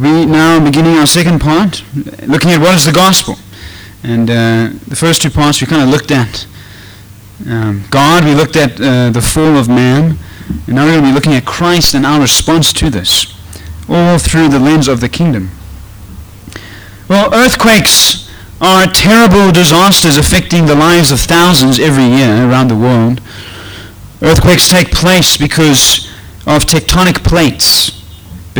we now beginning our second part, looking at what is the gospel. And uh, the first two parts we kind of looked at um, God, we looked at uh, the fall of man, and now we're going to be looking at Christ and our response to this, all through the lens of the kingdom. Well, earthquakes are terrible disasters affecting the lives of thousands every year around the world. Earthquakes take place because of tectonic plates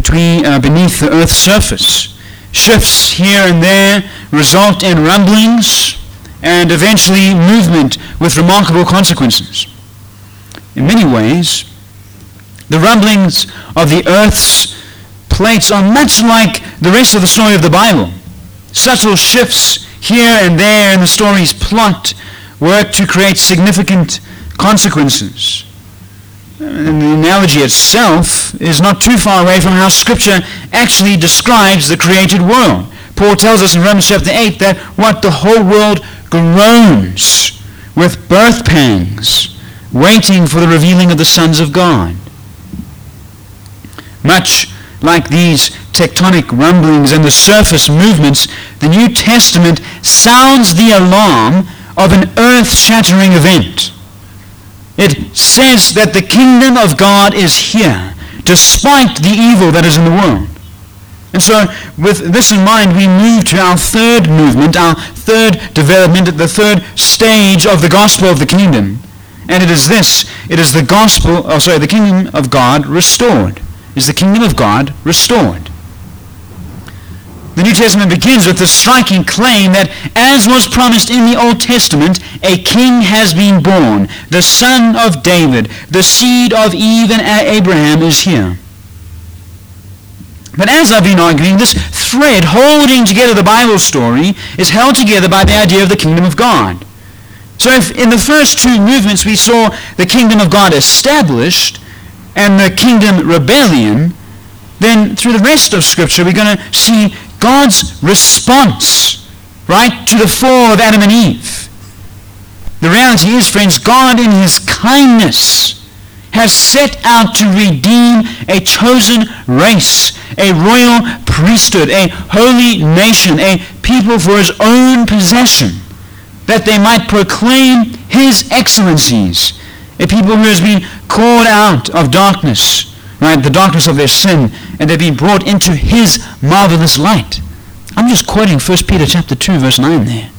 between, uh, beneath the Earth's surface. Shifts here and there result in rumblings and eventually movement with remarkable consequences. In many ways, the rumblings of the Earth's plates are much like the rest of the story of the Bible. Subtle shifts here and there in the story's plot work to create significant consequences. And the analogy itself is not too far away from how Scripture actually describes the created world. Paul tells us in Romans chapter 8 that what the whole world groans with birth pangs, waiting for the revealing of the sons of God. Much like these tectonic rumblings and the surface movements, the New Testament sounds the alarm of an earth-shattering event. It says that the kingdom of God is here, despite the evil that is in the world. And so, with this in mind, we move to our third movement, our third development, the third stage of the gospel of the kingdom. And it is this it is the gospel, oh, sorry, the kingdom of God restored. Is the kingdom of God restored? The New Testament begins with the striking claim that, as was promised in the Old Testament, a king has been born. The son of David, the seed of Eve and Abraham is here. But as I've been arguing, this thread holding together the Bible story is held together by the idea of the kingdom of God. So if in the first two movements we saw the kingdom of God established and the kingdom rebellion, then through the rest of Scripture we're going to see God's response, right, to the fall of Adam and Eve. The reality is, friends, God in his kindness has set out to redeem a chosen race, a royal priesthood, a holy nation, a people for his own possession, that they might proclaim his excellencies, a people who has been called out of darkness right? The darkness of their sin, and they've been brought into his marvelous light. I'm just quoting 1 Peter chapter 2, verse 9 there.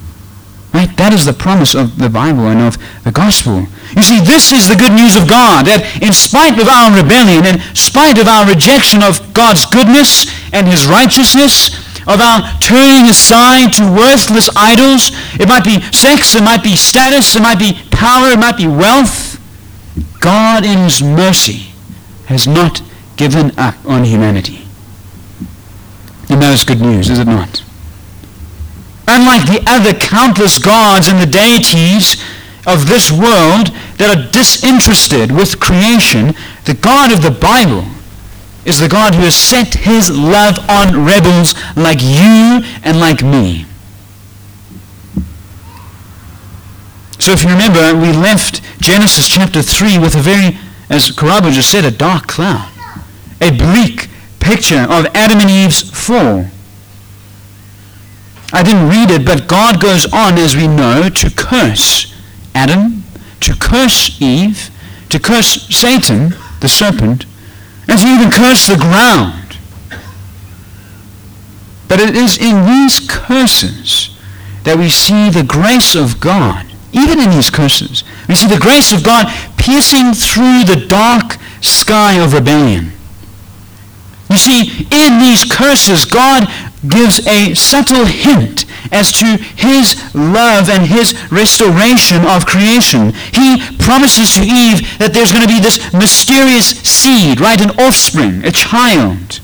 Right? That is the promise of the Bible and of the gospel. You see, this is the good news of God, that in spite of our rebellion, in spite of our rejection of God's goodness and his righteousness, of our turning aside to worthless idols, it might be sex, it might be status, it might be power, it might be wealth, God in his mercy has not given up on humanity. And that is good news, is it not? Unlike the other countless gods and the deities of this world that are disinterested with creation, the God of the Bible is the God who has set his love on rebels like you and like me. So if you remember, we left Genesis chapter 3 with a very as Karabo just said, a dark cloud. A bleak picture of Adam and Eve's fall. I didn't read it, but God goes on, as we know, to curse Adam, to curse Eve, to curse Satan, the serpent, and to even curse the ground. But it is in these curses that we see the grace of God even in these curses. We see the grace of God piercing through the dark sky of rebellion. You see, in these curses, God gives a subtle hint as to his love and his restoration of creation. He promises to Eve that there's going to be this mysterious seed, right? An offspring, a child.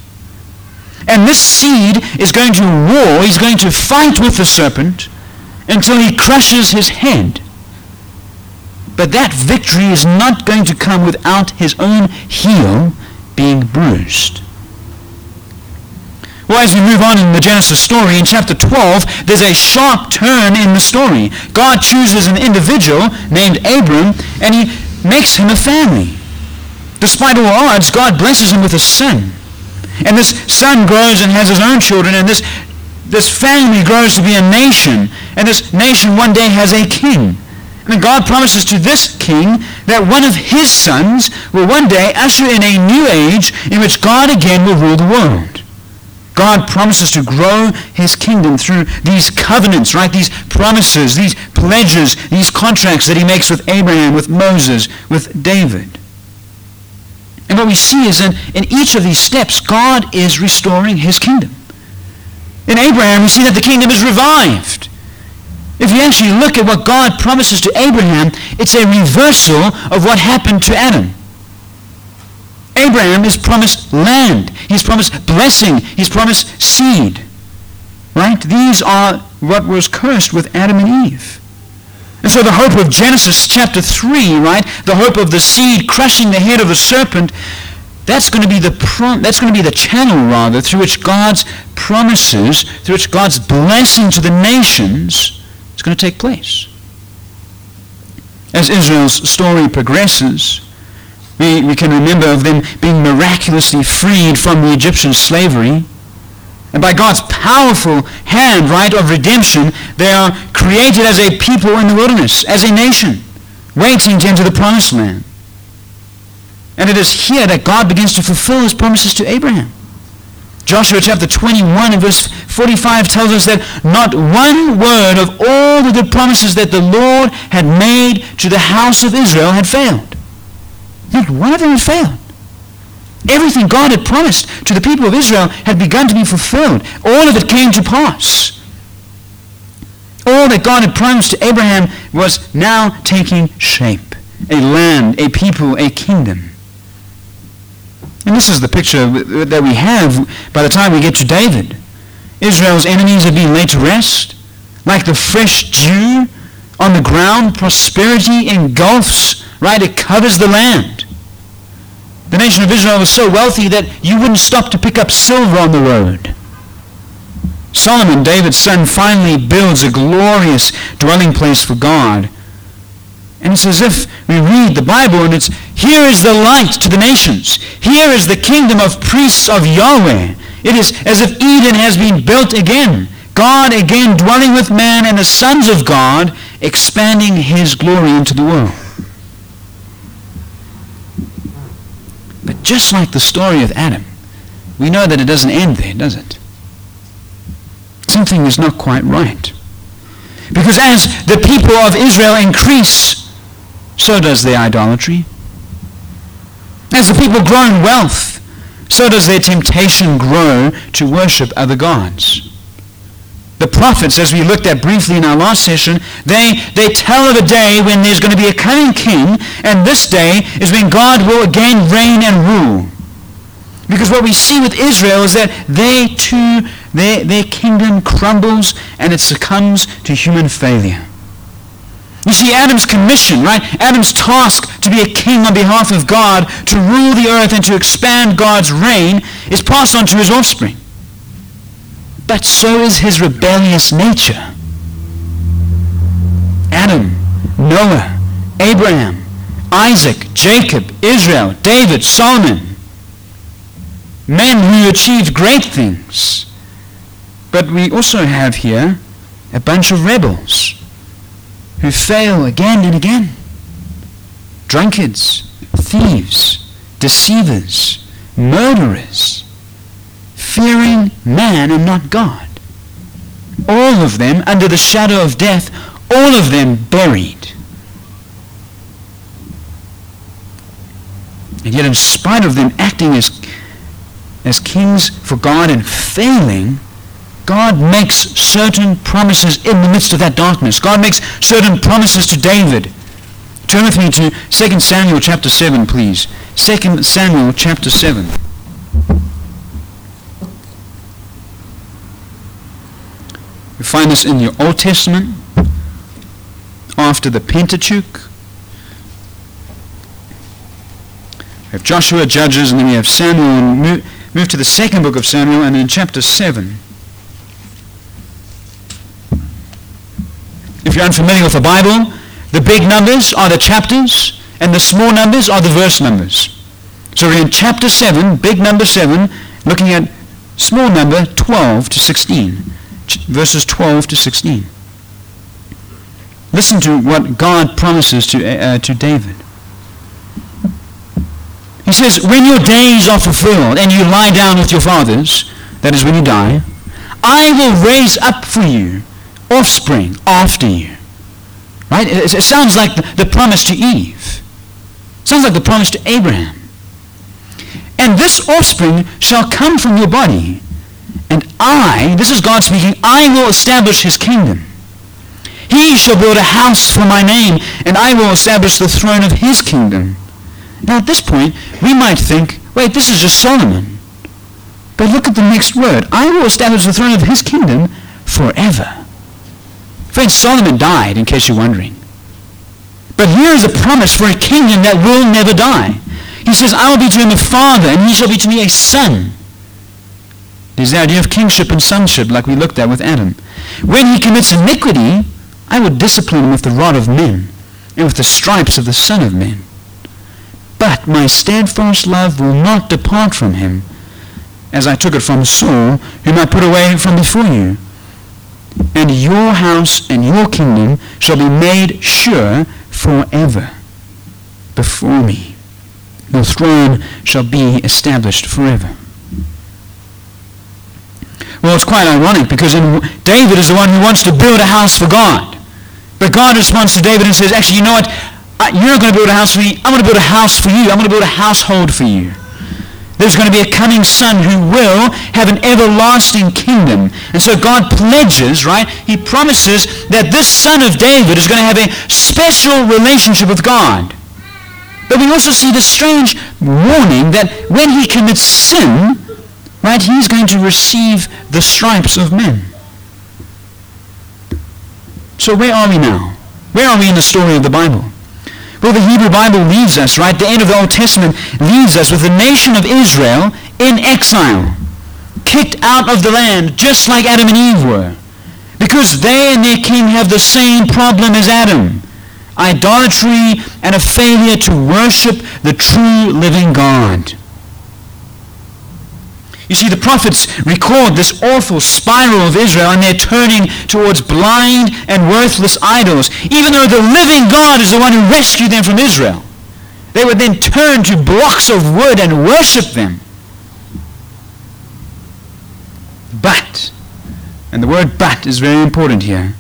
And this seed is going to war, he's going to fight with the serpent, until he crushes his head. But that victory is not going to come without his own heel being bruised. Well, as we move on in the Genesis story, in chapter 12, there's a sharp turn in the story. God chooses an individual named Abram, and he makes him a family. Despite all odds, God blesses him with a son. And this son grows and has his own children, and this, this family grows to be a nation. And this nation one day has a king. And God promises to this king that one of his sons will one day usher in a new age in which God again will rule the world. God promises to grow his kingdom through these covenants, right? These promises, these pledges, these contracts that he makes with Abraham, with Moses, with David. And what we see is in, in each of these steps, God is restoring his kingdom. In Abraham, we see that the kingdom is revived. If you actually look at what God promises to Abraham, it's a reversal of what happened to Adam. Abraham is promised land. He's promised blessing. He's promised seed. Right? These are what was cursed with Adam and Eve. And so the hope of Genesis chapter 3, right? The hope of the seed crushing the head of the serpent, that's going to be the prom- that's going to be the channel rather through which God's promises, through which God's blessing to the nations is going to take place. As Israel's story progresses, we, we can remember of them being miraculously freed from the Egyptian slavery. And by God's powerful hand, right, of redemption, they are created as a people in the wilderness, as a nation, waiting to enter the promised land. And it is here that God begins to fulfill his promises to Abraham. Joshua chapter 21 and verse 45 tells us that not one word of all the good promises that the Lord had made to the house of Israel had failed. Not one of them had failed. Everything God had promised to the people of Israel had begun to be fulfilled. All of it came to pass. All that God had promised to Abraham was now taking shape. A land, a people, a kingdom. And this is the picture that we have by the time we get to David. Israel's enemies are being laid to rest. Like the fresh dew on the ground, prosperity engulfs, right? It covers the land. The nation of Israel was so wealthy that you wouldn't stop to pick up silver on the road. Solomon, David's son, finally builds a glorious dwelling place for God. And it's as if we read the Bible and it's, here is the light to the nations. Here is the kingdom of priests of Yahweh. It is as if Eden has been built again. God again dwelling with man and the sons of God expanding his glory into the world. But just like the story of Adam, we know that it doesn't end there, does it? Something is not quite right. Because as the people of Israel increase, so does their idolatry. As the people grow in wealth, so does their temptation grow to worship other gods. The prophets, as we looked at briefly in our last session, they, they tell of a day when there's going to be a coming king, and this day is when God will again reign and rule. Because what we see with Israel is that they too, their, their kingdom crumbles and it succumbs to human failure. You see, Adam's commission, right? Adam's task to be a king on behalf of God, to rule the earth and to expand God's reign, is passed on to his offspring but so is his rebellious nature. Adam, Noah, Abraham, Isaac, Jacob, Israel, David, Solomon, men who achieved great things. But we also have here a bunch of rebels who fail again and again. Drunkards, thieves, deceivers, murderers, fearing man and not God. All of them under the shadow of death, all of them buried. And yet in spite of them acting as, as kings for God and failing, God makes certain promises in the midst of that darkness. God makes certain promises to David. Turn with me to 2 Samuel chapter 7, please. 2 Samuel chapter 7. We find this in the Old Testament after the Pentateuch. We have Joshua, Judges, and then we have Samuel. And move, move to the second book of Samuel, and in chapter 7. If you're unfamiliar with the Bible, the big numbers are the chapters, and the small numbers are the verse numbers. So we're in chapter 7, big number 7, looking at small number 12 to 16, verses 12 to 16. Listen to what God promises to, uh, to David. He says, When your days are fulfilled and you lie down with your fathers, that is when you die, I will raise up for you offspring after you. Right? It, it sounds like the, the promise to Eve. It sounds like the promise to Abraham. And this offspring shall come from your body. And I, this is God speaking, I will establish his kingdom. He shall build a house for my name, and I will establish the throne of his kingdom. Now at this point, we might think, wait, this is just Solomon. But look at the next word. I will establish the throne of his kingdom forever. Friends, Solomon died, in case you're wondering. But here is a promise for a kingdom that will never die. He says, I will be to him a father, and he shall be to me a son. There's the idea of kingship and sonship, like we looked at with Adam. When he commits iniquity, I will discipline him with the rod of men, and with the stripes of the Son of Men. But my steadfast love will not depart from him, as I took it from Saul, whom I put away from before you. And your house and your kingdom shall be made sure forever before me. Your throne shall be established forever. Well, it's quite ironic because David is the one who wants to build a house for God. But God responds to David and says, actually, you know what? You're not going to build a house for me. I'm going to build a house for you. I'm going to build a household for you. There's going to be a coming son who will have an everlasting kingdom. And so God pledges, right? He promises that this son of David is going to have a special relationship with God. But we also see the strange warning that when he commits sin, right, he's going to receive the stripes of men. So where are we now? Where are we in the story of the Bible? Well, the Hebrew Bible leaves us, right? The end of the Old Testament leaves us with the nation of Israel in exile, kicked out of the land, just like Adam and Eve were. Because they and their king have the same problem as Adam idolatry and a failure to worship the true living God. You see, the prophets record this awful spiral of Israel and they're turning towards blind and worthless idols, even though the living God is the one who rescued them from Israel. They would then turn to blocks of wood and worship them. But, and the word but is very important here,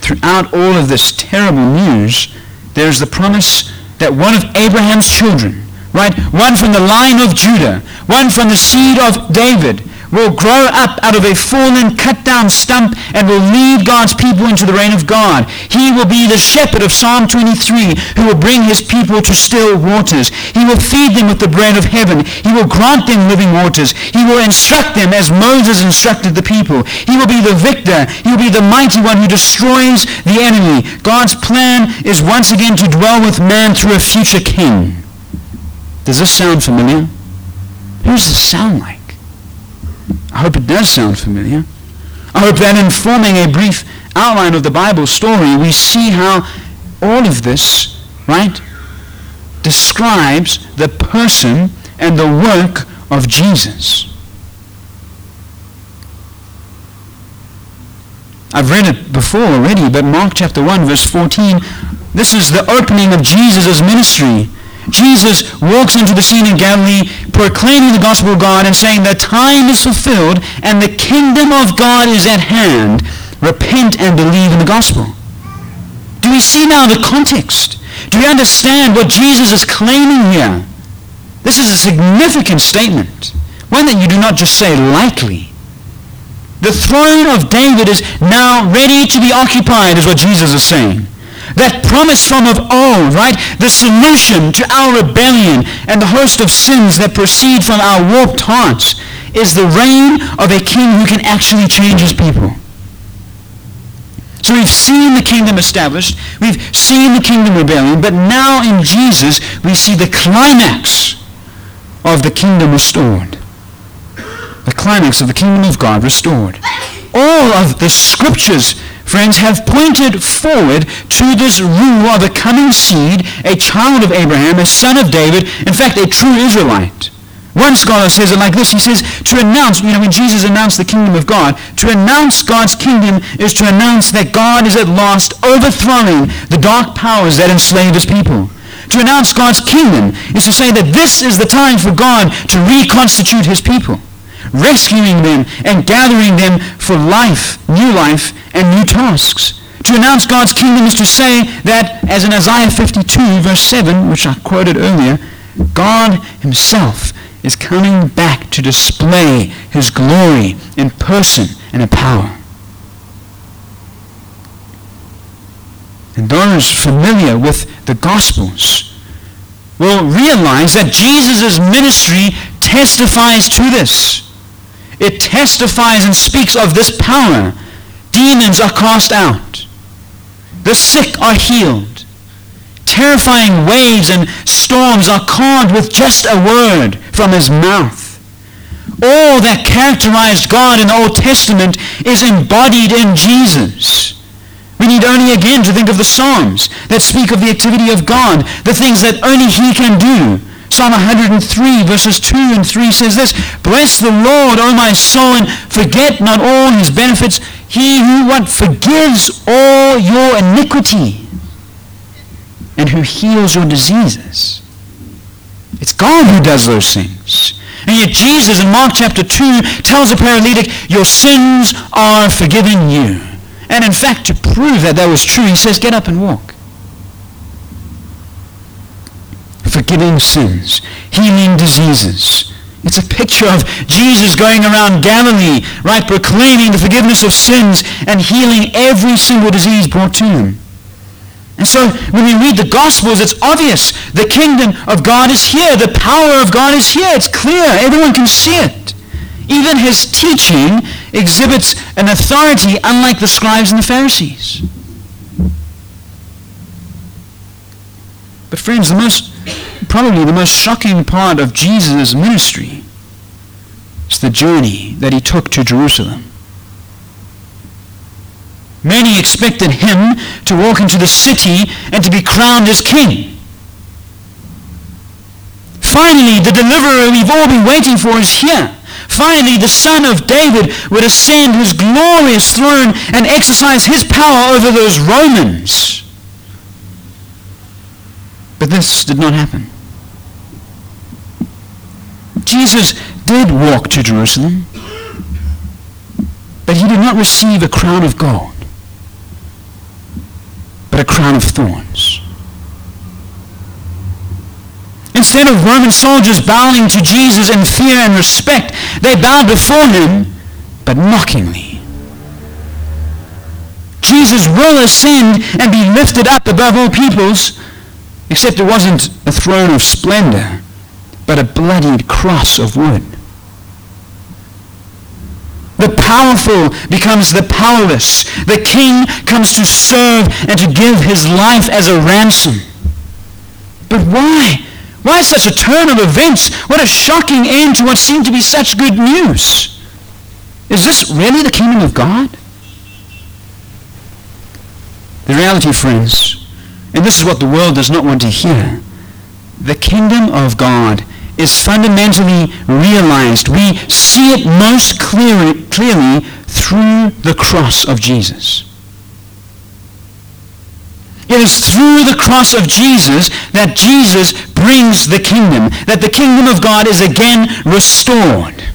throughout all of this terrible news, there's the promise that one of Abraham's children, right? One from the line of Judah, one from the seed of David, will grow up out of a fallen, cut down stump and will lead God's people into the reign of God. He will be the shepherd of Psalm 23 who will bring his people to still waters. He will feed them with the bread of heaven. He will grant them living waters. He will instruct them as Moses instructed the people. He will be the victor. He will be the mighty one who destroys the enemy. God's plan is once again to dwell with man through a future king. Does this sound familiar? Who does this sound like? I hope it does sound familiar. I hope that in forming a brief outline of the Bible story, we see how all of this, right, describes the person and the work of Jesus. I've read it before already, but Mark chapter 1, verse 14, this is the opening of Jesus' ministry. Jesus walks into the scene in Galilee proclaiming the gospel of God and saying the time is fulfilled and the kingdom of God is at hand. Repent and believe in the gospel. Do we see now the context? Do we understand what Jesus is claiming here? This is a significant statement, one that you do not just say lightly. The throne of David is now ready to be occupied, is what Jesus is saying. That promise from of old, right? The solution to our rebellion and the host of sins that proceed from our warped hearts is the reign of a king who can actually change his people. So we've seen the kingdom established. We've seen the kingdom rebellion. But now in Jesus, we see the climax of the kingdom restored. The climax of the kingdom of God restored. All of the scriptures friends, have pointed forward to this rule of a coming seed, a child of Abraham, a son of David, in fact, a true Israelite. One scholar says it like this. He says, to announce, you know, when Jesus announced the kingdom of God, to announce God's kingdom is to announce that God is at last overthrowing the dark powers that enslave his people. To announce God's kingdom is to say that this is the time for God to reconstitute his people, rescuing them and gathering them for life, new life, and new tasks. To announce God's kingdom is to say that, as in Isaiah 52, verse 7, which I quoted earlier, God himself is coming back to display his glory in person and in power. And those familiar with the Gospels will realize that Jesus' ministry testifies to this. It testifies and speaks of this power. Demons are cast out. The sick are healed. Terrifying waves and storms are calmed with just a word from his mouth. All that characterized God in the Old Testament is embodied in Jesus. We need only again to think of the Psalms that speak of the activity of God, the things that only he can do. Psalm 103 verses 2 and 3 says this, Bless the Lord, O my soul, and forget not all his benefits. He who what forgives all your iniquity and who heals your diseases. It's God who does those things. And yet Jesus in Mark chapter 2 tells the paralytic, your sins are forgiven you. And in fact, to prove that that was true, he says, get up and walk. Forgiving sins, healing diseases. It's a picture of Jesus going around Galilee, right, proclaiming the forgiveness of sins and healing every single disease brought to him. And so when we read the Gospels, it's obvious. The kingdom of God is here. The power of God is here. It's clear. Everyone can see it. Even his teaching exhibits an authority unlike the scribes and the Pharisees. But friends, the most, probably the most shocking part of Jesus' ministry is the journey that he took to Jerusalem. Many expected him to walk into the city and to be crowned as king. Finally, the deliverer we've all been waiting for is here. Finally, the son of David would ascend his glorious throne and exercise his power over those Romans. But this did not happen. Jesus did walk to Jerusalem, but he did not receive a crown of gold but a crown of thorns. Instead of Roman soldiers bowing to Jesus in fear and respect, they bowed before him, but mockingly. Jesus will ascend and be lifted up above all peoples, except it wasn't a throne of splendor, but a bloodied cross of wood. The powerful becomes the powerless. The king comes to serve and to give his life as a ransom. But why? Why such a turn of events? What a shocking end to what seemed to be such good news. Is this really the kingdom of God? The reality, friends, and this is what the world does not want to hear, the kingdom of God is fundamentally realized. We see it most clearly, clearly through the cross of Jesus. It is through the cross of Jesus that Jesus brings the kingdom, that the kingdom of God is again restored.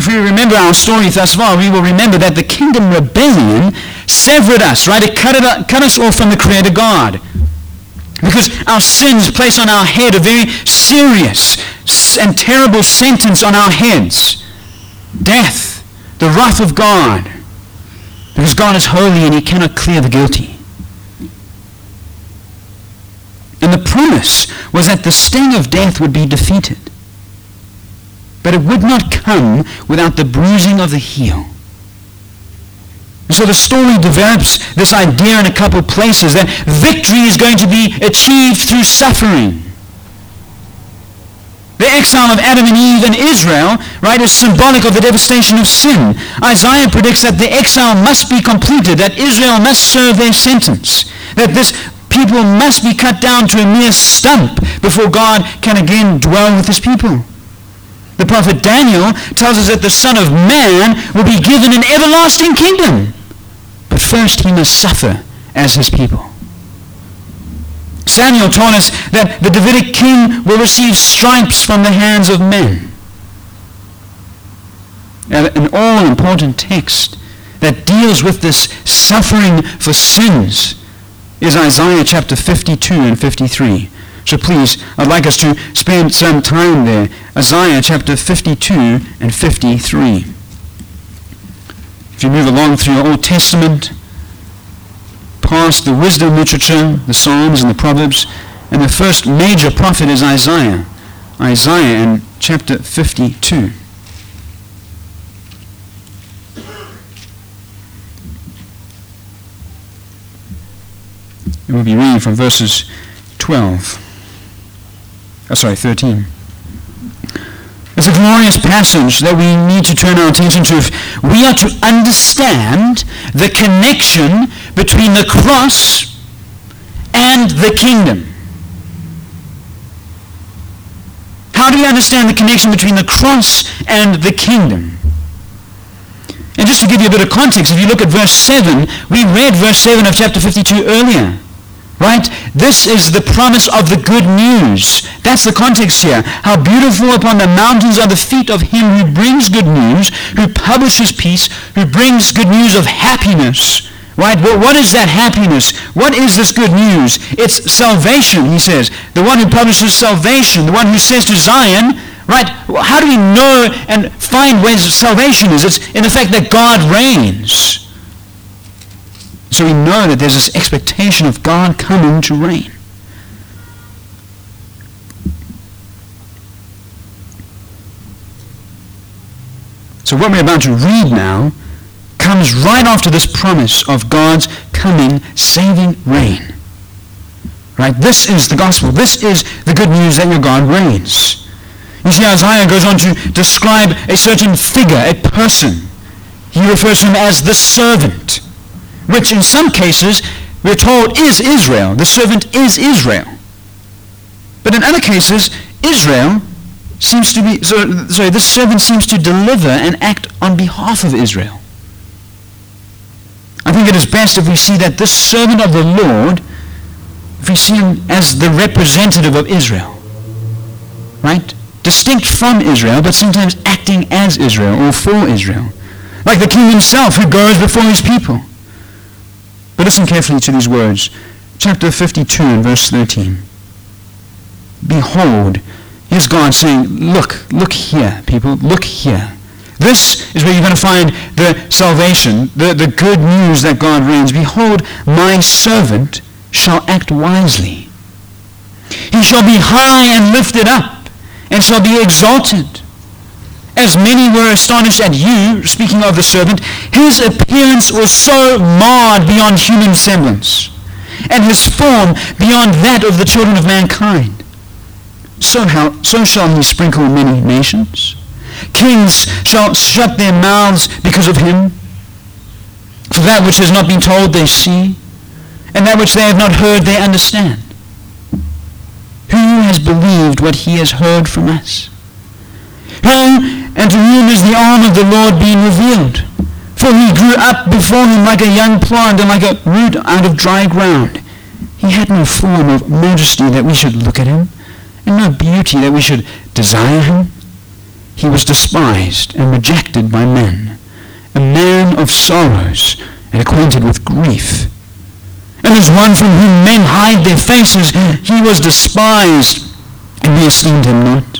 If we remember our story thus far, we will remember that the kingdom rebellion severed us, right? It cut, it, cut us off from the Creator God. Because our sins place on our head a very serious and terrible sentence on our heads. Death, the wrath of God. Because God is holy and he cannot clear the guilty. And the promise was that the sting of death would be defeated. But it would not come without the bruising of the heel. So the story develops this idea in a couple of places that victory is going to be achieved through suffering. The exile of Adam and Eve and Israel, right, is symbolic of the devastation of sin. Isaiah predicts that the exile must be completed, that Israel must serve their sentence, that this people must be cut down to a mere stump before God can again dwell with his people. The prophet Daniel tells us that the Son of Man will be given an everlasting kingdom. But first he must suffer as his people. Samuel told us that the Davidic king will receive stripes from the hands of men. An all-important text that deals with this suffering for sins is Isaiah chapter 52 and 53. So please, I'd like us to spend some time there. Isaiah chapter 52 and 53. If you move along through your Old Testament, past the wisdom literature, the Psalms and the Proverbs, and the first major prophet is Isaiah. Isaiah in chapter 52. And we'll be reading from verses 12. Oh, sorry, 13. It's a glorious passage that we need to turn our attention to if we are to understand the connection between the cross and the kingdom. How do we understand the connection between the cross and the kingdom? And just to give you a bit of context, if you look at verse 7, we read verse 7 of chapter 52 earlier. Right? This is the promise of the good news. That's the context here. How beautiful upon the mountains are the feet of him who brings good news, who publishes peace, who brings good news of happiness. Right? Well, what is that happiness? What is this good news? It's salvation, he says. The one who publishes salvation, the one who says to Zion, right, how do we know and find where salvation is? It's in the fact that God reigns. So we know that there's this expectation of God coming to reign. So what we're about to read now comes right after this promise of God's coming saving reign. Right? This is the gospel. This is the good news that your God reigns. You see, Isaiah goes on to describe a certain figure, a person. He refers to him as the servant which in some cases we're told is Israel. The servant is Israel. But in other cases, Israel seems to be, so, sorry, this servant seems to deliver and act on behalf of Israel. I think it is best if we see that this servant of the Lord, if we see him as the representative of Israel. Right? Distinct from Israel, but sometimes acting as Israel or for Israel. Like the king himself who goes before his people. But listen carefully to these words. Chapter 52 and verse 13. Behold, here's God saying, look, look here, people, look here. This is where you're going to find the salvation, the, the good news that God reigns. Behold, my servant shall act wisely. He shall be high and lifted up, and shall be exalted as many were astonished at you, speaking of the servant, his appearance was so marred beyond human semblance, and his form beyond that of the children of mankind. So, how, so shall he sprinkle many nations. Kings shall shut their mouths because of him. For that which has not been told they see, and that which they have not heard they understand. Who has believed what he has heard from us? Who and to whom is the arm of the Lord being revealed? For he grew up before him like a young plant and like a root out of dry ground. He had no form of majesty that we should look at him, and no beauty that we should desire him. He was despised and rejected by men, a man of sorrows and acquainted with grief. And as one from whom men hide their faces, he was despised, and we esteemed him not.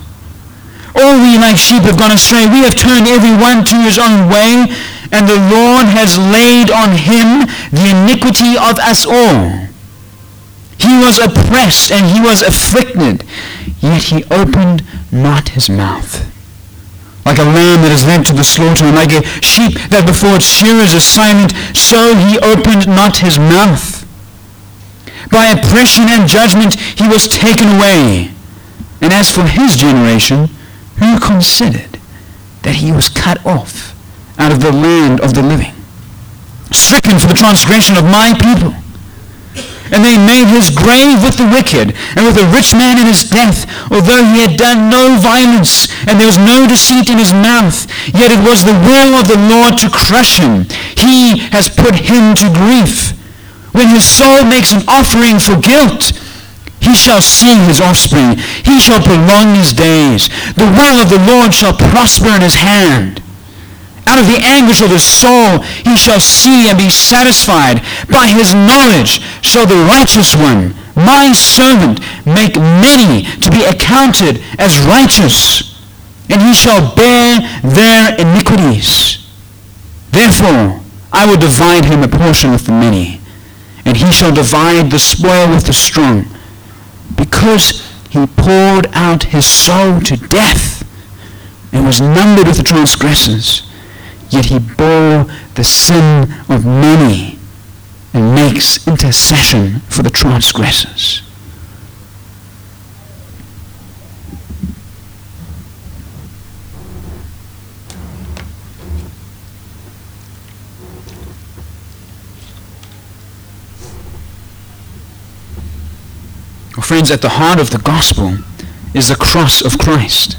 All we like sheep have gone astray. We have turned every one to his own way, and the Lord has laid on him the iniquity of us all. He was oppressed and he was afflicted, yet he opened not his mouth. Like a lamb that is led to the slaughter, and like a sheep that before its shearers is silent, so he opened not his mouth. By oppression and judgment he was taken away. And as for his generation, who considered that he was cut off out of the land of the living, stricken for the transgression of my people? And they made his grave with the wicked and with a rich man in his death, although he had done no violence and there was no deceit in his mouth. Yet it was the will of the Lord to crush him. He has put him to grief. When his soul makes an offering for guilt, he shall see his offspring. He shall prolong his days. The will of the Lord shall prosper in his hand. Out of the anguish of his soul he shall see and be satisfied. By his knowledge shall the righteous one, my servant, make many to be accounted as righteous, and he shall bear their iniquities. Therefore I will divide him a portion with the many, and he shall divide the spoil with the strong, because he poured out his soul to death and was numbered with the transgressors yet he bore the sin of many and makes intercession for the transgressors. Well, friends, at the heart of the gospel is the cross of Christ.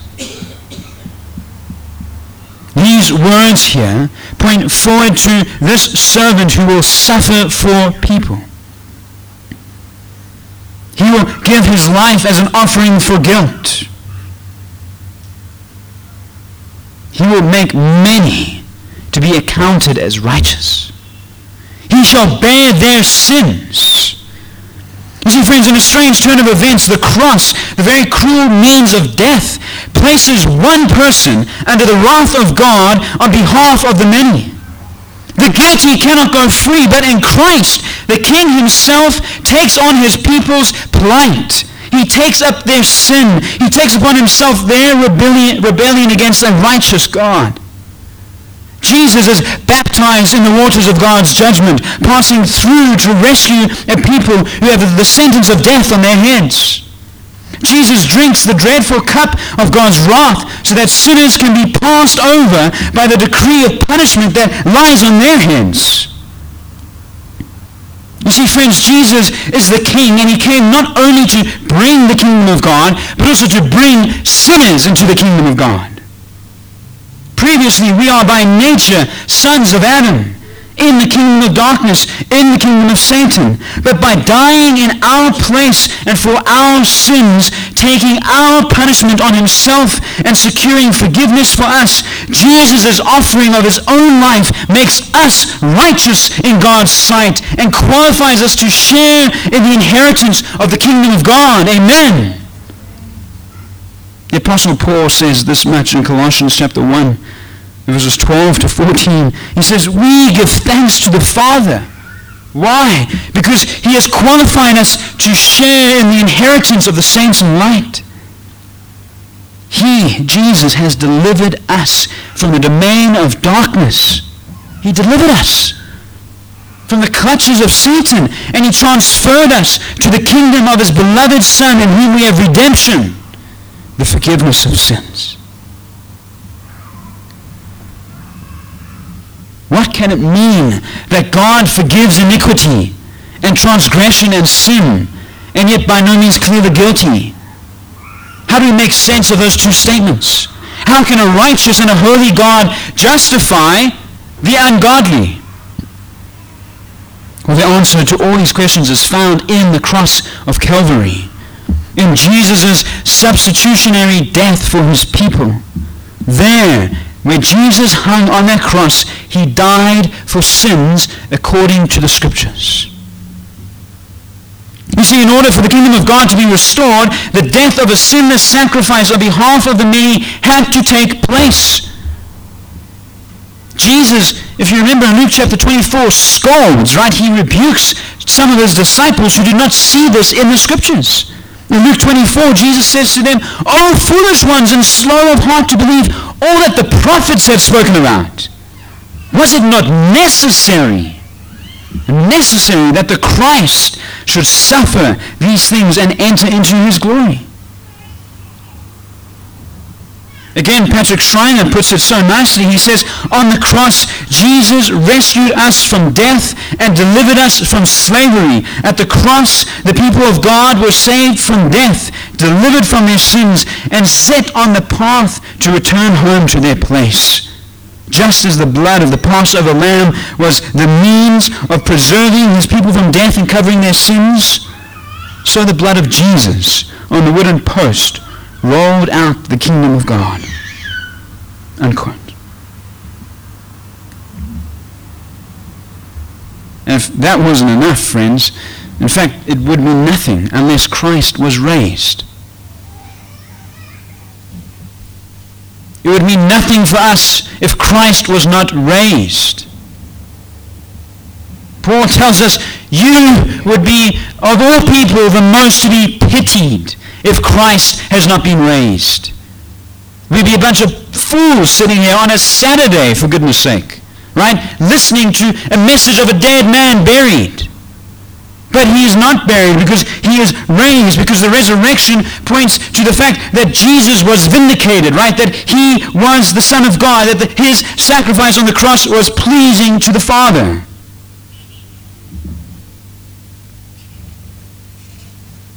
These words here point forward to this servant who will suffer for people. He will give his life as an offering for guilt. He will make many to be accounted as righteous. He shall bear their sins you see, friends, in a strange turn of events, the cross, the very cruel means of death, places one person under the wrath of God on behalf of the many. The guilty cannot go free, but in Christ, the King himself takes on his people's plight. He takes up their sin. He takes upon himself their rebellion, rebellion against a righteous God. Jesus is baptized in the waters of God's judgment, passing through to rescue a people who have the sentence of death on their heads. Jesus drinks the dreadful cup of God's wrath so that sinners can be passed over by the decree of punishment that lies on their heads. You see, friends, Jesus is the King, and he came not only to bring the kingdom of God, but also to bring sinners into the kingdom of God. Previously, we are by nature sons of Adam in the kingdom of darkness, in the kingdom of Satan. But by dying in our place and for our sins, taking our punishment on himself and securing forgiveness for us, Jesus' offering of his own life makes us righteous in God's sight and qualifies us to share in the inheritance of the kingdom of God. Amen. The Apostle Paul says this much in Colossians chapter 1, verses 12 to 14. He says, We give thanks to the Father. Why? Because he has qualified us to share in the inheritance of the saints in light. He, Jesus, has delivered us from the domain of darkness. He delivered us from the clutches of Satan, and he transferred us to the kingdom of his beloved Son, in whom we have redemption the forgiveness of sins. What can it mean that God forgives iniquity and transgression and sin, and yet by no means clear the guilty? How do we make sense of those two statements? How can a righteous and a holy God justify the ungodly? Well, the answer to all these questions is found in the cross of Calvary in Jesus' substitutionary death for his people. There, where Jesus hung on that cross, he died for sins according to the scriptures. You see, in order for the kingdom of God to be restored, the death of a sinless sacrifice on behalf of the many had to take place. Jesus, if you remember in Luke chapter 24, scolds, right? He rebukes some of his disciples who did not see this in the scriptures. In Luke 24, Jesus says to them, O foolish ones and slow of heart to believe all that the prophets have spoken about. Was it not necessary, necessary that the Christ should suffer these things and enter into his glory? Again, Patrick Schreiner puts it so nicely. He says, On the cross, Jesus rescued us from death and delivered us from slavery. At the cross, the people of God were saved from death, delivered from their sins, and set on the path to return home to their place. Just as the blood of the Passover lamb was the means of preserving his people from death and covering their sins, so the blood of Jesus on the wooden post rolled out the kingdom of God. Unquote. If that wasn't enough, friends, in fact, it would mean nothing unless Christ was raised. It would mean nothing for us if Christ was not raised. Paul tells us, you would be, of all people, the most to be pitied if Christ has not been raised. We'd be a bunch of fools sitting here on a Saturday, for goodness sake, right? Listening to a message of a dead man buried. But he is not buried because he is raised, because the resurrection points to the fact that Jesus was vindicated, right? That he was the Son of God, that the, his sacrifice on the cross was pleasing to the Father.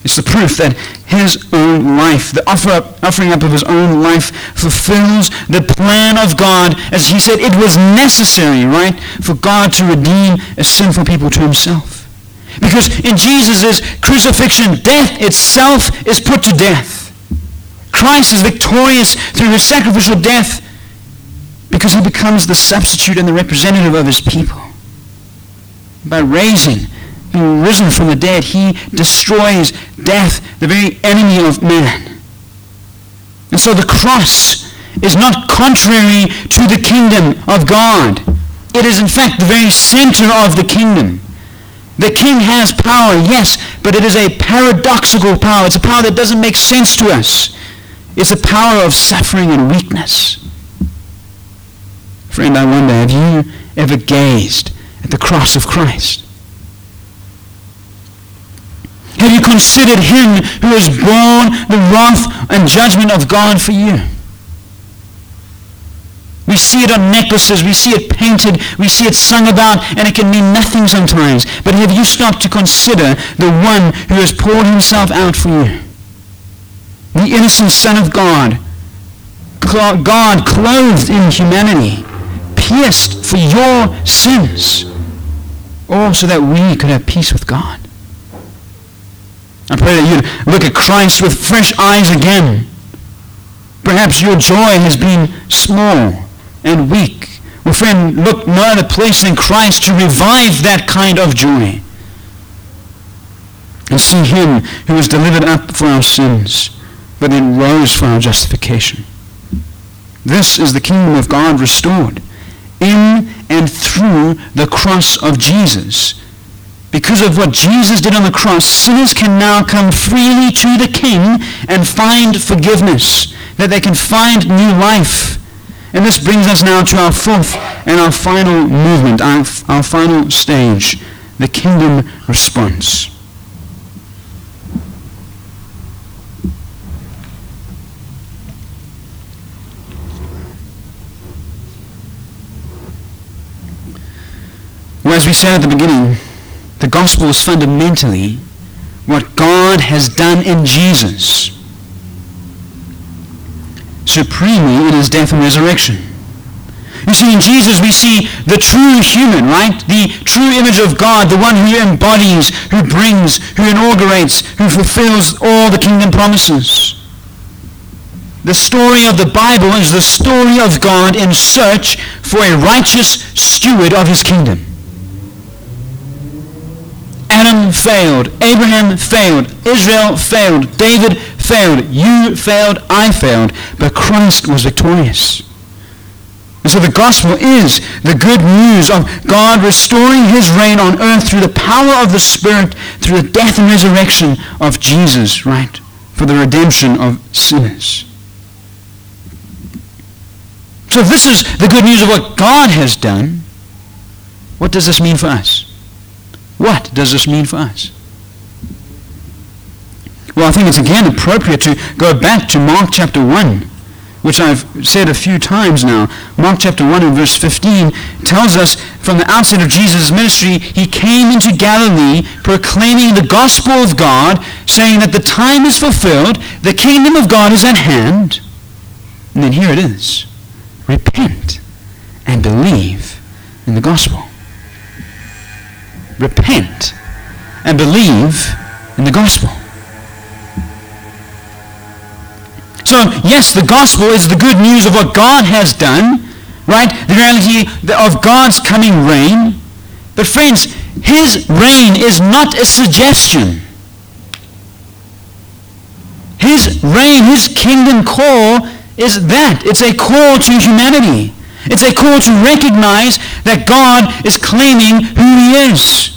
It's the proof that his own life, the offer up, offering up of his own life, fulfills the plan of God. As he said, it was necessary, right, for God to redeem a sinful people to himself. Because in Jesus' crucifixion, death itself is put to death. Christ is victorious through his sacrificial death because he becomes the substitute and the representative of his people. By raising being risen from the dead, he destroys death, the very enemy of man. And so the cross is not contrary to the kingdom of God. It is in fact the very center of the kingdom. The king has power, yes, but it is a paradoxical power. It's a power that doesn't make sense to us. It's a power of suffering and weakness. Friend, I wonder, have you ever gazed at the cross of Christ? Have you considered him who has borne the wrath and judgment of God for you? We see it on necklaces, we see it painted, we see it sung about, and it can mean nothing sometimes. But have you stopped to consider the one who has poured himself out for you? The innocent Son of God, God clothed in humanity, pierced for your sins, all so that we could have peace with God. I pray that you'd look at Christ with fresh eyes again. Perhaps your joy has been small and weak. Well, friend, look no other place than Christ to revive that kind of joy. And see him who was delivered up for our sins, but then rose for our justification. This is the kingdom of God restored in and through the cross of Jesus because of what Jesus did on the cross, sinners can now come freely to the King and find forgiveness, that they can find new life. And this brings us now to our fourth and our final movement, our, our final stage, the kingdom response. Well, as we said at the beginning, the gospel is fundamentally what God has done in Jesus. Supremely in his death and resurrection. You see, in Jesus we see the true human, right? The true image of God, the one who embodies, who brings, who inaugurates, who fulfills all the kingdom promises. The story of the Bible is the story of God in search for a righteous steward of his kingdom. Adam failed. Abraham failed. Israel failed. David failed. You failed. I failed. But Christ was victorious. And so the gospel is the good news of God restoring his reign on earth through the power of the Spirit, through the death and resurrection of Jesus, right? for the redemption of sinners. So this is the good news of what God has done, what does this mean for us? What does this mean for us? Well, I think it's again appropriate to go back to Mark chapter 1, which I've said a few times now. Mark chapter 1 and verse 15 tells us from the outset of Jesus' ministry, he came into Galilee proclaiming the gospel of God, saying that the time is fulfilled, the kingdom of God is at hand. And then here it is repent and believe in the gospel. Repent and believe in the gospel. So, yes, the gospel is the good news of what God has done, right? The reality of God's coming reign. But, friends, his reign is not a suggestion. His reign, his kingdom call is that. It's a call to humanity. It's a call to recognize that God is claiming who he is.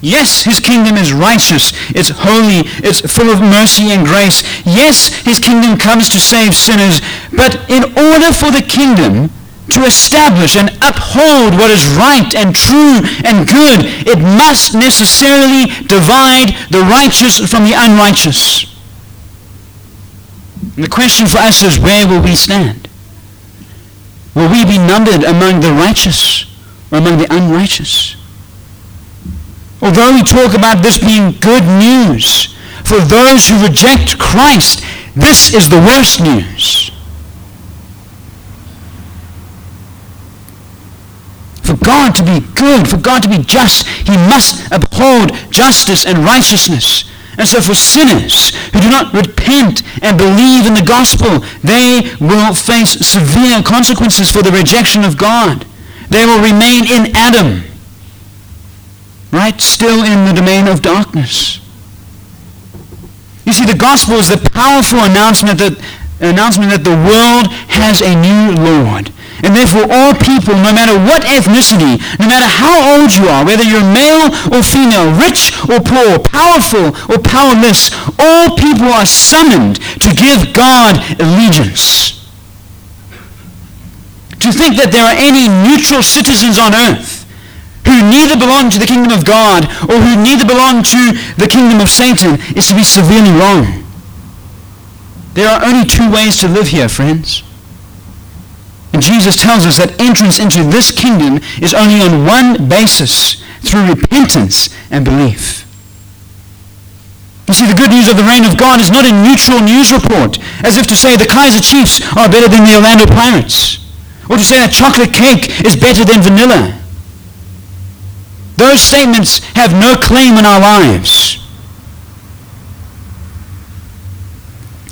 Yes, his kingdom is righteous, it's holy, it's full of mercy and grace. Yes, his kingdom comes to save sinners, but in order for the kingdom to establish and uphold what is right and true and good, it must necessarily divide the righteous from the unrighteous. And the question for us is, where will we stand? Will we be numbered among the righteous or among the unrighteous? Although we talk about this being good news for those who reject Christ, this is the worst news. For God to be good, for God to be just, he must uphold justice and righteousness. And so for sinners who do not repent and believe in the gospel, they will face severe consequences for the rejection of God. They will remain in Adam, right? Still in the domain of darkness. You see, the gospel is the powerful announcement that, announcement that the world has a new Lord. And therefore, all people, no matter what ethnicity, no matter how old you are, whether you're male or female, rich or poor, powerful or powerless, all people are summoned to give God allegiance. To think that there are any neutral citizens on earth who neither belong to the kingdom of God or who neither belong to the kingdom of Satan is to be severely wrong. There are only two ways to live here, friends. Jesus tells us that entrance into this kingdom is only on one basis, through repentance and belief. You see, the good news of the reign of God is not a neutral news report, as if to say the Kaiser Chiefs are better than the Orlando Pirates, or to say that chocolate cake is better than vanilla. Those statements have no claim in our lives.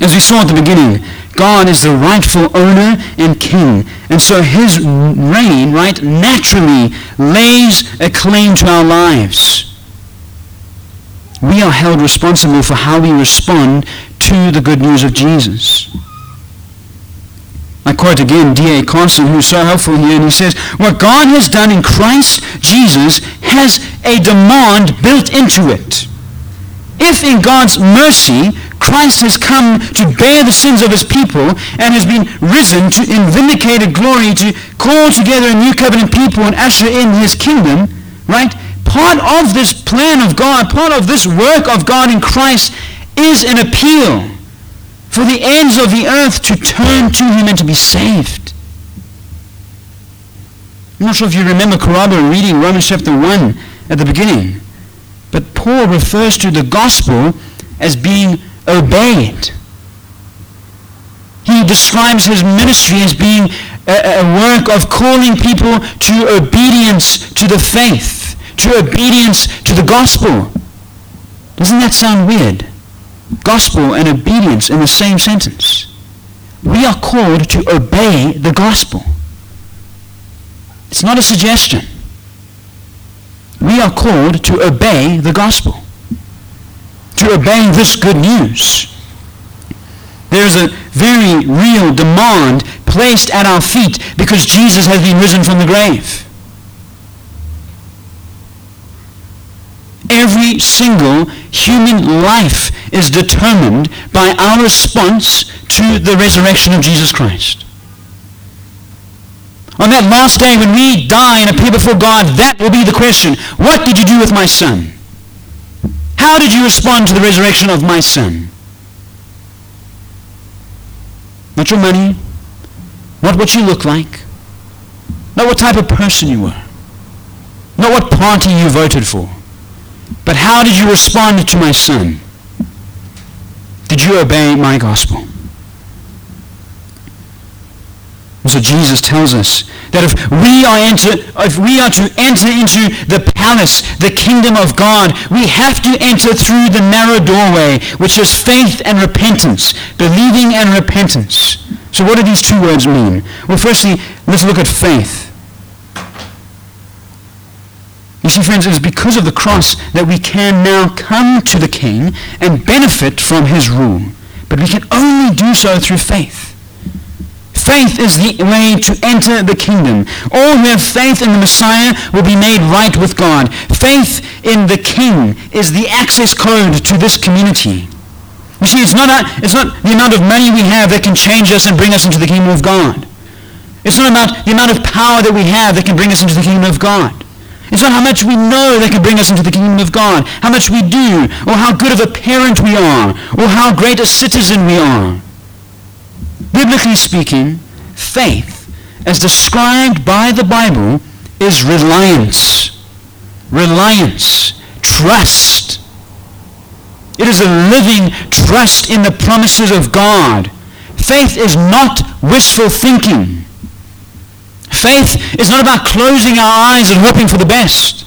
As we saw at the beginning, God is the rightful owner and king. And so his reign, right, naturally lays a claim to our lives. We are held responsible for how we respond to the good news of Jesus. I quote again D.A. Carson, who's so helpful here, and he says, What God has done in Christ Jesus has a demand built into it. If in God's mercy Christ has come to bear the sins of his people and has been risen to in vindicated glory to call together a new covenant people and usher in his kingdom, right? Part of this plan of God, part of this work of God in Christ is an appeal for the ends of the earth to turn to him and to be saved. I'm not sure if you remember Caraba reading Romans chapter 1 at the beginning. But Paul refers to the gospel as being obeyed. He describes his ministry as being a, a, work of calling people to obedience to the faith, to obedience to the gospel. Doesn't that sound weird? Gospel and obedience in the same sentence. We are called to obey the gospel. It's not a suggestion. We are called to obey the gospel to obey this good news. There's a very real demand placed at our feet because Jesus has been risen from the grave. Every single human life is determined by our response to the resurrection of Jesus Christ. On that last day when we die and appear before God, that will be the question. What did you do with my son? How did you respond to the resurrection of my son? Not your money, not what you look like, not what type of person you were, not what party you voted for, but how did you respond to my son? Did you obey my gospel? So Jesus tells us that if we are enter, if we are to enter into the palace, the kingdom of God, we have to enter through the narrow doorway, which is faith and repentance, believing and repentance. So what do these two words mean? Well, firstly, let's look at faith. You see, friends, it is because of the cross that we can now come to the King and benefit from his rule. But we can only do so through faith. Faith is the way to enter the kingdom. All who have faith in the Messiah will be made right with God. Faith in the King is the access code to this community. You see, it's not, a, it's not the amount of money we have that can change us and bring us into the kingdom of God. It's not about the amount of power that we have that can bring us into the kingdom of God. It's not how much we know that can bring us into the kingdom of God, how much we do, or how good of a parent we are, or how great a citizen we are. Biblically speaking, faith, as described by the Bible, is reliance. Reliance. Trust. It is a living trust in the promises of God. Faith is not wishful thinking. Faith is not about closing our eyes and hoping for the best.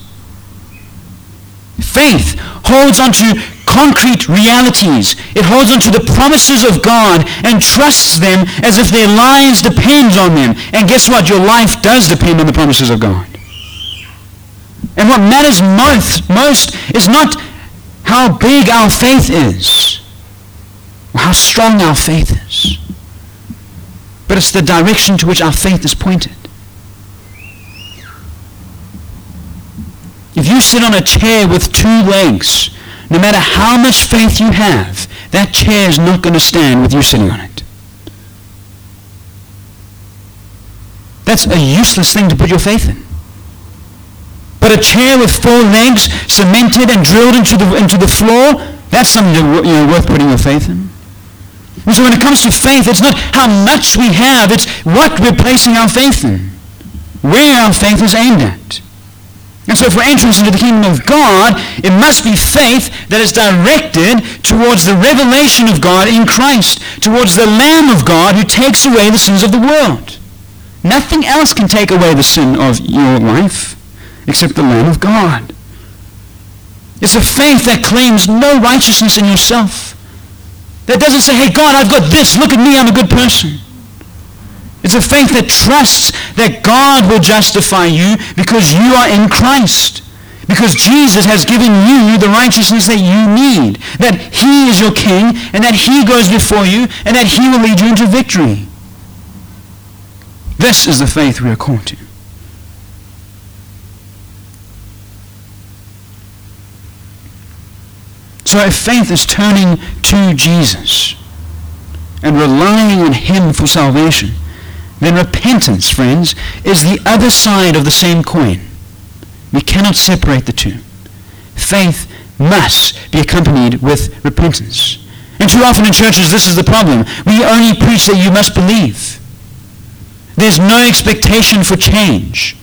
Faith holds on to concrete realities. It holds on to the promises of God and trusts them as if their lives depend on them. And guess what? Your life does depend on the promises of God. And what matters most, most is not how big our faith is, or how strong our faith is, but it's the direction to which our faith is pointed. If you sit on a chair with two legs, no matter how much faith you have, that chair is not going to stand with you sitting on it. That's a useless thing to put your faith in. But a chair with four legs cemented and drilled into the, into the floor, that's something you know, worth putting your faith in. And so when it comes to faith, it's not how much we have, it's what we're placing our faith in. Where our faith is aimed at. And so for entrance into the kingdom of God, it must be faith that is directed towards the revelation of God in Christ, towards the Lamb of God who takes away the sins of the world. Nothing else can take away the sin of your life except the Lamb of God. It's a faith that claims no righteousness in yourself. That doesn't say, hey, God, I've got this. Look at me. I'm a good person. It's a faith that trusts that God will justify you because you are in Christ. Because Jesus has given you the righteousness that you need. That he is your king and that he goes before you and that he will lead you into victory. This is the faith we are called to. So if faith is turning to Jesus and relying on him for salvation, then repentance, friends, is the other side of the same coin. We cannot separate the two. Faith must be accompanied with repentance. And too often in churches, this is the problem. We only preach that you must believe. There's no expectation for change.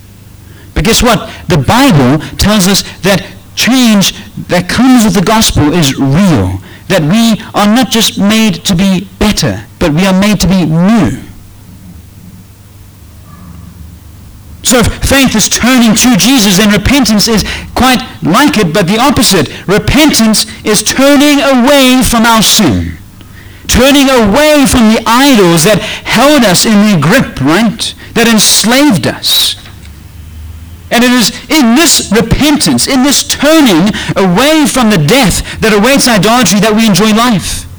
But guess what? The Bible tells us that change that comes with the gospel is real. That we are not just made to be better, but we are made to be new. So if faith is turning to Jesus, then repentance is quite like it, but the opposite. Repentance is turning away from our sin. Turning away from the idols that held us in their grip, right? That enslaved us. And it is in this repentance, in this turning away from the death that awaits idolatry that we enjoy life.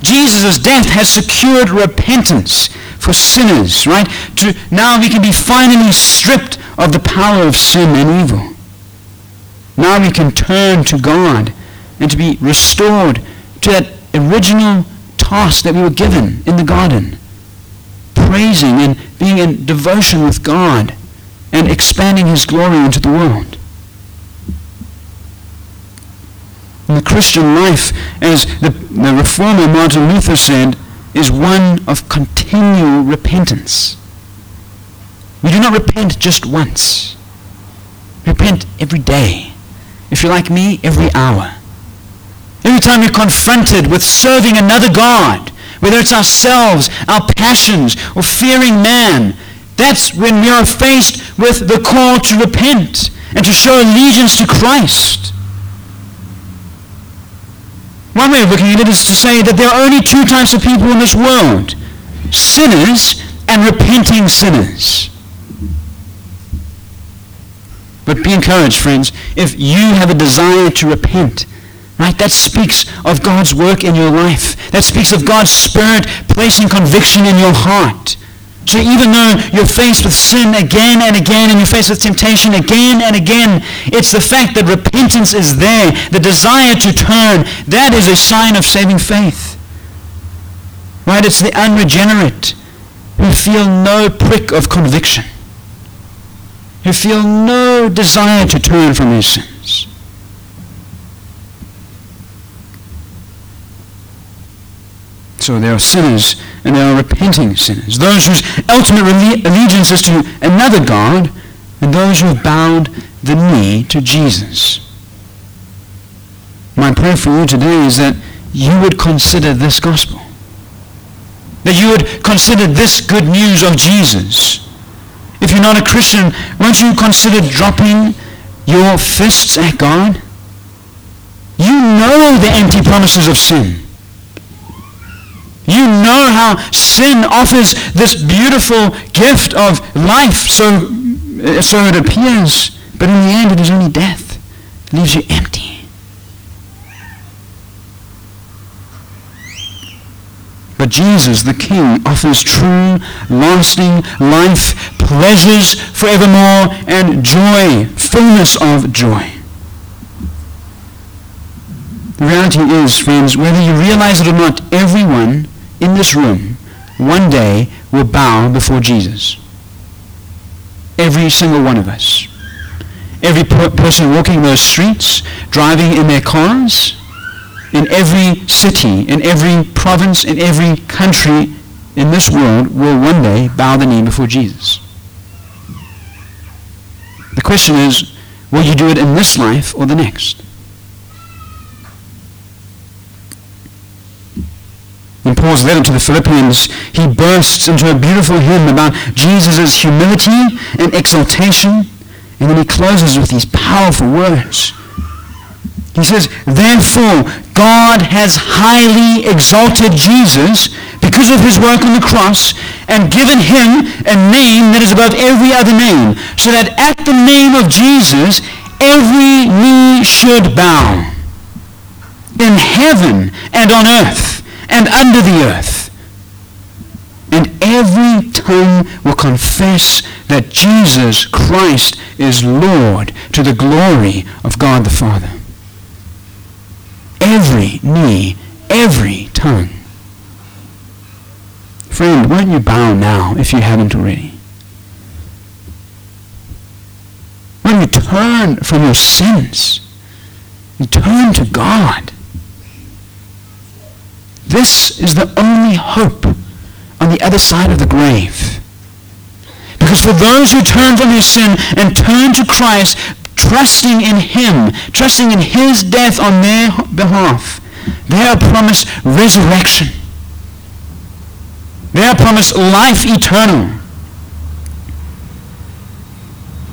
Jesus' death has secured repentance for sinners, right? To now we can be finally stripped of the power of sin and evil. Now we can turn to God and to be restored to that original task that we were given in the garden. Praising and being in devotion with God and expanding his glory into the world. And the Christian life, as the, the reformer Martin Luther said, is one of continual repentance. We do not repent just once. Repent every day. If you're like me, every hour. Every time you're confronted with serving another God, whether it's ourselves, our passions, or fearing man, that's when we are faced with the call to repent and to show allegiance to Christ. One way of looking at it is to say that there are only two types of people in this world sinners and repenting sinners. But be encouraged, friends. If you have a desire to repent, right, that speaks of God's work in your life. That speaks of God's Spirit placing conviction in your heart. So even though you're faced with sin again and again and you're faced with temptation again and again, it's the fact that repentance is there, the desire to turn, that is a sign of saving faith. Right? It's the unregenerate who feel no prick of conviction, who feel no desire to turn from their So there are sinners and there are repenting sinners. Those whose ultimate allegiance is to another God and those who have bowed the knee to Jesus. My prayer for you today is that you would consider this gospel. That you would consider this good news of Jesus. If you're not a Christian, won't you consider dropping your fists at God? You know the empty promises of sin. You know how sin offers this beautiful gift of life, so, so it appears. But in the end, it is only death. It leaves you empty. But Jesus, the King, offers true, lasting life, pleasures forevermore, and joy, fullness of joy. The reality is, friends, whether you realize it or not, everyone in this room one day will bow before Jesus. Every single one of us. Every person walking those streets, driving in their cars, in every city, in every province, in every country in this world will one day bow the knee before Jesus. The question is, will you do it in this life or the next? In Paul's letter to the Philippians, he bursts into a beautiful hymn about Jesus' humility and exaltation, and then he closes with these powerful words. He says, Therefore, God has highly exalted Jesus because of his work on the cross and given him a name that is above every other name, so that at the name of Jesus, every knee should bow in heaven and on earth and under the earth. And every tongue will confess that Jesus Christ is Lord to the glory of God the Father. Every knee, every tongue. Friend, why don't you bow now if you haven't already? Why don't you turn from your sins and turn to God? This is the only hope on the other side of the grave. Because for those who turn from their sin and turn to Christ, trusting in Him, trusting in His death on their behalf, they are promised resurrection. They are promised life eternal.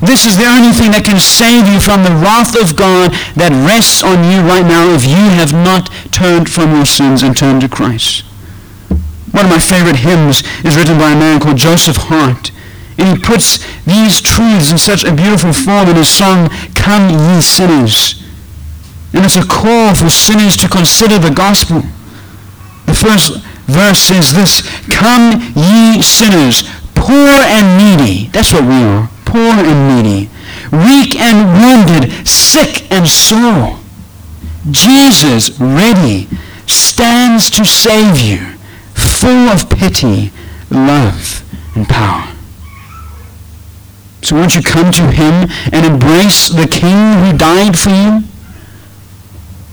This is the only thing that can save you from the wrath of God that rests on you right now if you have not turned from your sins and turned to Christ. One of my favorite hymns is written by a man called Joseph Hart. And he puts these truths in such a beautiful form in his song, Come Ye Sinners. And it's a call for sinners to consider the gospel. The first verse says this, Come ye sinners, poor and needy. That's what we are poor and needy. weak and wounded, sick and sore. Jesus, ready, stands to save you, full of pity, love, and power. So won't you come to him and embrace the King who died for you?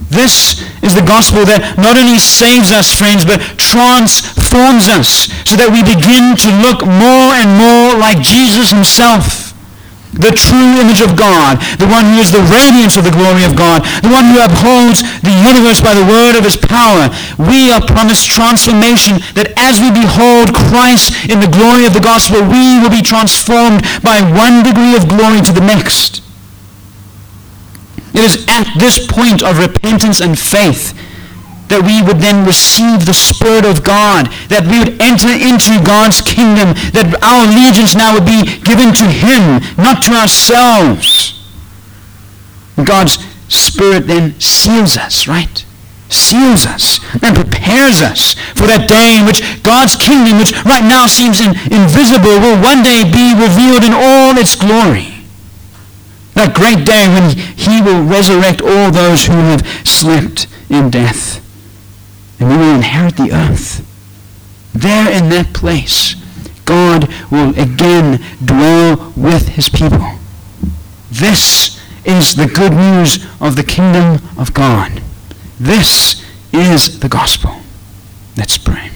This is the gospel that not only saves us, friends, but transforms us so that we begin to look more and more like Jesus himself. The true image of God, the one who is the radiance of the glory of God, the one who upholds the universe by the word of his power. We are promised transformation that as we behold Christ in the glory of the gospel, we will be transformed by one degree of glory to the next. It is at this point of repentance and faith that we would then receive the Spirit of God, that we would enter into God's kingdom, that our allegiance now would be given to Him, not to ourselves. God's Spirit then seals us, right? Seals us and prepares us for that day in which God's kingdom, which right now seems in, invisible, will one day be revealed in all its glory. That great day when he will resurrect all those who have slept in death. And we will inherit the earth. There in that place, God will again dwell with his people. This is the good news of the kingdom of God. This is the gospel. Let's pray.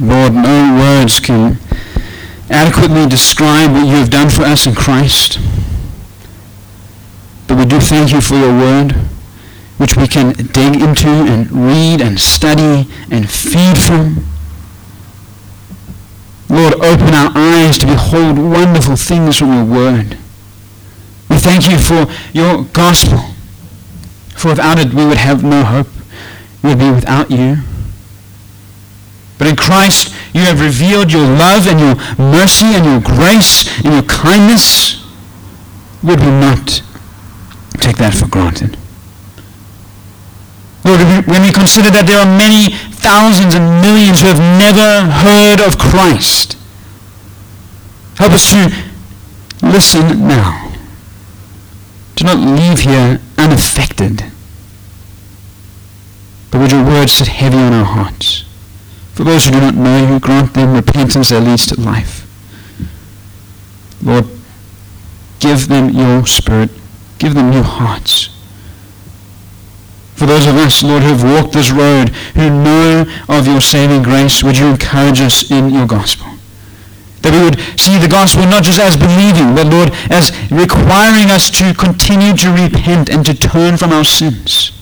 Lord, no words can adequately describe what you have done for us in Christ. But we do thank you for your word, which we can dig into and read and study and feed from. Lord, open our eyes to behold wonderful things from your word. We thank you for your gospel. For without it, we would have no hope. We would be without you. But in Christ, you have revealed your love and your mercy and your grace and your kindness. Would we not take that for granted? Lord, when we consider that there are many thousands and millions who have never heard of Christ, help us to listen now. Do not leave here unaffected. But would your words sit heavy on our hearts? For those who do not know you, grant them repentance that leads to life. Lord, give them your spirit. Give them new hearts. For those of us, Lord, who have walked this road, who know of your saving grace, would you encourage us in your gospel? That we would see the gospel not just as believing, but, Lord, as requiring us to continue to repent and to turn from our sins.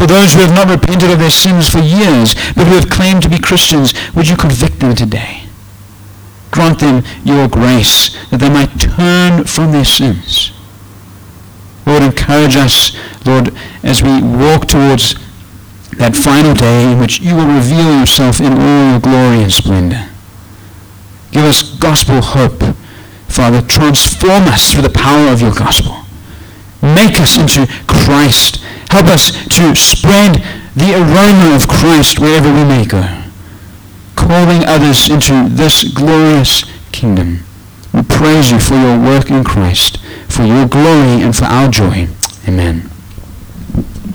For those who have not repented of their sins for years, but who have claimed to be Christians, would you convict them today? Grant them your grace that they might turn from their sins. Lord, encourage us, Lord, as we walk towards that final day in which you will reveal yourself in all your glory and splendor. Give us gospel hope. Father, transform us through the power of your gospel. Make us into Christ Help us to spread the aroma of Christ wherever we may go, calling others into this glorious kingdom. We praise you for your work in Christ, for your glory and for our joy. Amen.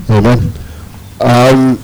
Amen. Um,